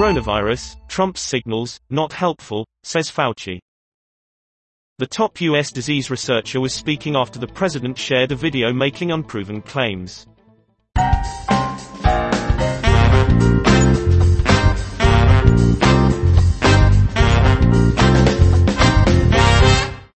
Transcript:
Coronavirus, Trump's signals, not helpful, says Fauci. The top U.S. disease researcher was speaking after the president shared a video making unproven claims.